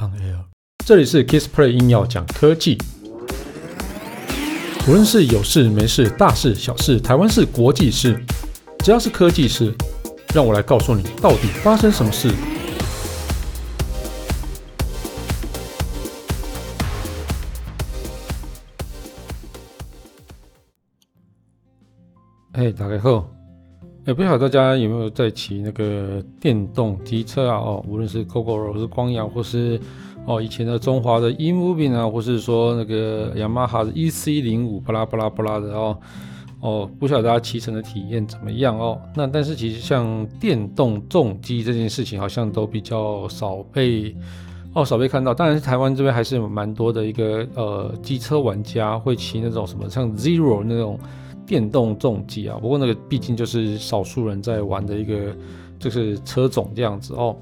On Air，这里是 Kissplay 硬要讲科技，无论是有事没事、大事小事、台湾事、国际事，只要是科技事，让我来告诉你到底发生什么事。嘿，大家好。也不晓得大家有没有在骑那个电动机车啊？哦，无论是 Gogoro 或是光阳，或是哦以前的中华的 E-Moving 啊，或是说那个雅马哈的 EC 零五，巴拉巴拉巴拉的哦哦，不晓得大家骑乘的体验怎么样哦？那但是其实像电动重机这件事情，好像都比较少被哦少被看到。当然是，台湾这边还是有蛮多的一个呃机车玩家会骑那种什么像 Zero 那种。电动重机啊，不过那个毕竟就是少数人在玩的一个就是车种这样子哦。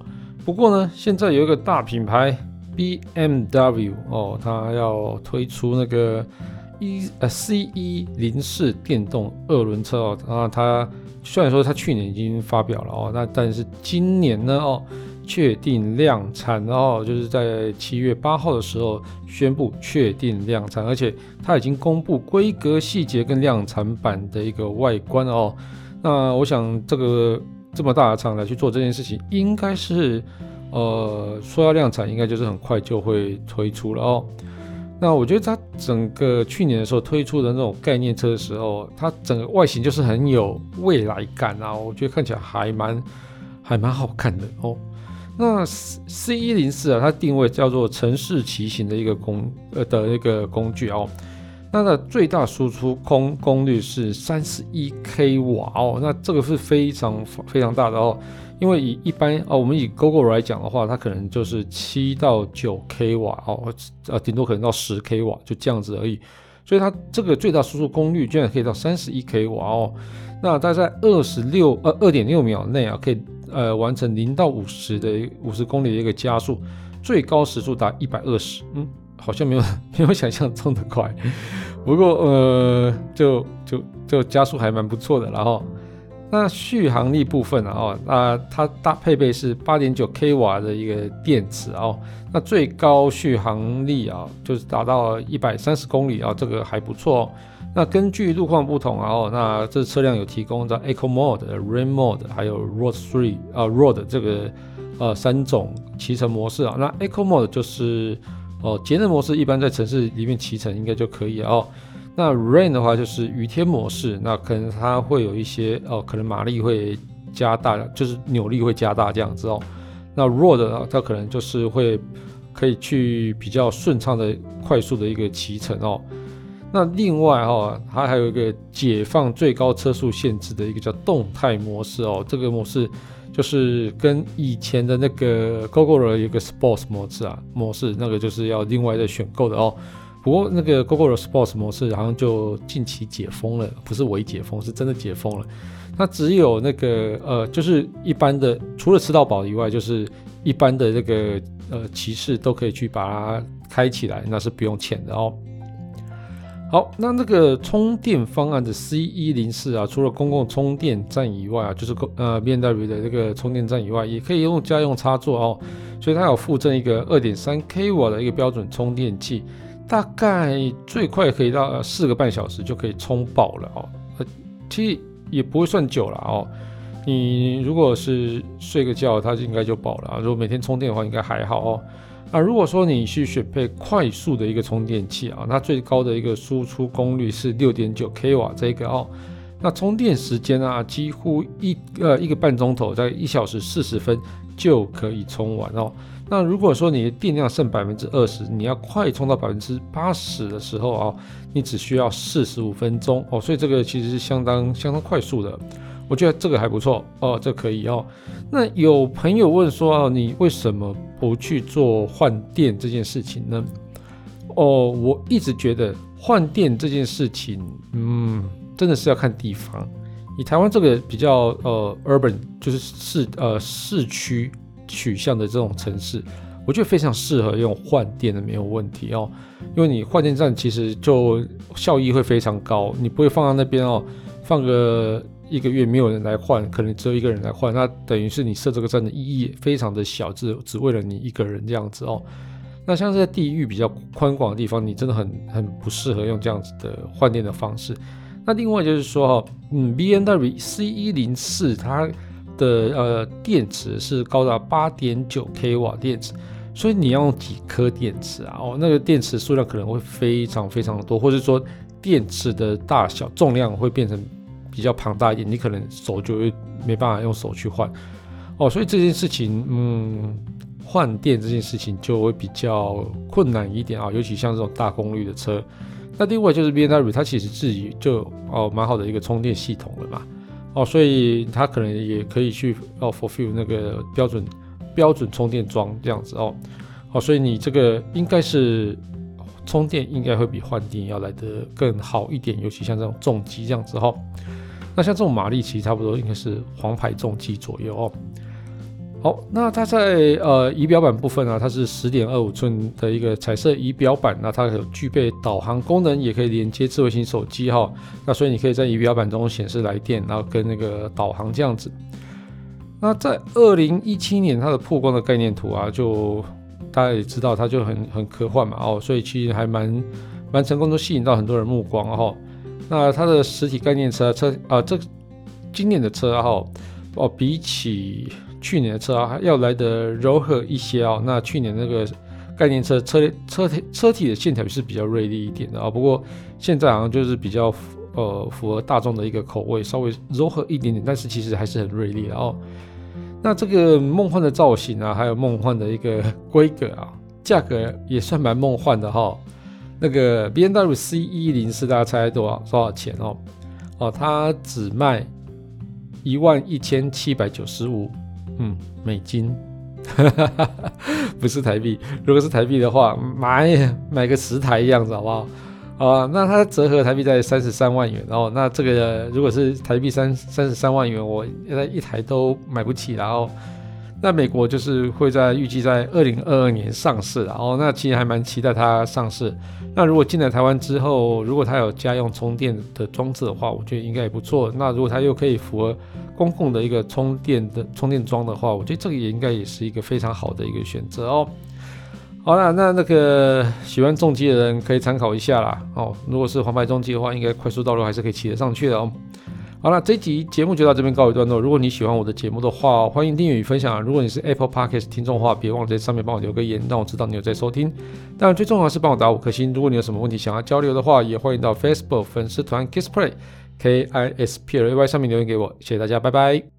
不过呢，现在有一个大品牌 BMW 哦，它要推出那个 E 呃 CE 零式电动二轮车哦。啊，它虽然说它去年已经发表了哦，那但是今年呢哦。确定量产，哦就是在七月八号的时候宣布确定量产，而且它已经公布规格细节跟量产版的一个外观哦。那我想这个这么大的厂来去做这件事情，应该是呃说要量产，应该就是很快就会推出了哦。那我觉得它整个去年的时候推出的那种概念车的时候，它整个外形就是很有未来感啊，我觉得看起来还蛮还蛮好看的哦。那 C 一零四啊，它定位叫做城市骑行的一个工呃的一个工具哦。那它的最大输出功功率是三十一 k 瓦哦，那这个是非常非常大的哦。因为以一般哦，我们以 Gogoro 来讲的话，它可能就是七到九 k 瓦哦，呃，顶多可能到十 k 瓦就这样子而已。所以它这个最大输出功率居然可以到三十一 k 瓦哦。那它在二十六呃二点六秒内啊，可以。呃，完成零到五十的五十公里的一个加速，最高时速达一百二十，嗯，好像没有 没有想象中的快，不过呃，就就就加速还蛮不错的。然后，那续航力部分啊，那它搭配备是八点九 k 瓦的一个电池哦，那最高续航力啊，就是达到一百三十公里啊，这个还不错哦。那根据路况不同，啊，哦那这车辆有提供的 Eco Mode、Rain Mode，还有 Road Three 啊 Road 这个呃三种骑乘模式啊。那 Eco Mode 就是哦节能模式，一般在城市里面骑乘应该就可以哦。那 Rain 的话就是雨天模式，那可能它会有一些哦，可能马力会加大，就是扭力会加大这样子哦。那 Road 啊，它可能就是会可以去比较顺畅的快速的一个骑乘哦。那另外哈、哦，它还有一个解放最高车速限制的一个叫动态模式哦，这个模式就是跟以前的那个 Gogoro 有一个 Sports 模式啊，模式那个就是要另外再选购的哦。不过那个 Gogoro Sports 模式好像就近期解封了，不是我一解封，是真的解封了。它只有那个呃，就是一般的，除了吃到饱以外，就是一般的那个呃骑士都可以去把它开起来，那是不用钱的哦。好，那那个充电方案的 C 一零四啊，除了公共充电站以外啊，就是呃 BMW 的这个充电站以外，也可以用家用插座哦。所以它有附赠一个二点三 k 瓦的一个标准充电器，大概最快可以到四个半小时就可以充饱了哦。呃，其实也不会算久了哦。你如果是睡个觉，它应该就饱了啊。如果每天充电的话，应该还好哦。啊，如果说你去选配快速的一个充电器啊，那最高的一个输出功率是六点九 k 瓦这个哦，那充电时间啊，几乎一呃一个半钟头，在一小时四十分就可以充完哦。那如果说你的电量剩百分之二十，你要快充到百分之八十的时候啊，你只需要四十五分钟哦，所以这个其实是相当相当快速的。我觉得这个还不错哦，这可以哦。那有朋友问说啊，你为什么不去做换电这件事情呢？哦，我一直觉得换电这件事情，嗯，真的是要看地方。以台湾这个比较呃 urban，就是市呃市区取向的这种城市，我觉得非常适合用换电的，没有问题哦。因为你换电站其实就效益会非常高，你不会放在那边哦，放个。一个月没有人来换，可能只有一个人来换，那等于是你设这个站的意义非常的小，只只为了你一个人这样子哦。那像是在地域比较宽广的地方，你真的很很不适合用这样子的换电的方式。那另外就是说哈，嗯，BMW C104 它的呃电池是高达八点九 k 瓦电池，所以你要用几颗电池啊？哦，那个电池数量可能会非常非常的多，或者说电池的大小重量会变成。比较庞大一点，你可能手就会没办法用手去换哦，所以这件事情，嗯，换电这件事情就会比较困难一点啊，尤其像这种大功率的车。那另外就是 B N W，它其实自己就哦蛮好的一个充电系统了嘛，哦，所以它可能也可以去哦 fulfill 那个标准标准充电桩这样子哦，哦，所以你这个应该是充电应该会比换电要来得更好一点，尤其像这种重机这样子哈。那像这种马力其实差不多应该是黄牌重机左右哦。好，那它在呃仪表板部分呢、啊，它是十点二五寸的一个彩色仪表板，那它有具备导航功能，也可以连接智慧型手机哈。那所以你可以在仪表板中显示来电，然后跟那个导航这样子。那在二零一七年它的曝光的概念图啊，就大家也知道它就很很科幻嘛哦，所以其实还蛮蛮成功，都吸引到很多人目光哈。那它的实体概念车车啊，这今年的车哈哦，比起去年的车啊要来的柔和一些哦。那去年那个概念车车车体车体的线条是比较锐利一点的啊，不过现在好像就是比较呃符合大众的一个口味，稍微柔和一点点，但是其实还是很锐利的哦。那这个梦幻的造型啊，还有梦幻的一个规格啊，价格也算蛮梦幻的哈。那个 BMW C104，大家猜多少多少钱哦？哦，它只卖一万一千七百九十五，嗯，美金，不是台币。如果是台币的话，买买个十台这样子好不好？啊，那它折合台币在三十三万元哦。那这个如果是台币三三十三万元，我现在一台都买不起，然后。那美国就是会在预计在二零二二年上市，然后那其实还蛮期待它上市。那如果进来台湾之后，如果它有家用充电的装置的话，我觉得应该也不错。那如果它又可以符合公共的一个充电的充电桩的话，我觉得这个也应该也是一个非常好的一个选择哦。好了，那那个喜欢重机的人可以参考一下啦。哦，如果是黄牌重机的话，应该快速道路还是可以骑得上去的哦。好了，这一集节目就到这边告一段落。如果你喜欢我的节目的话，欢迎订阅与分享。如果你是 Apple Podcast 听众的话，别忘了在上面帮我留个言，让我知道你有在收听。当然，最重要的是帮我打五颗星。如果你有什么问题想要交流的话，也欢迎到 Facebook 粉丝团 Kisplay K I S P L A Y 上面留言给我。谢谢大家，拜拜。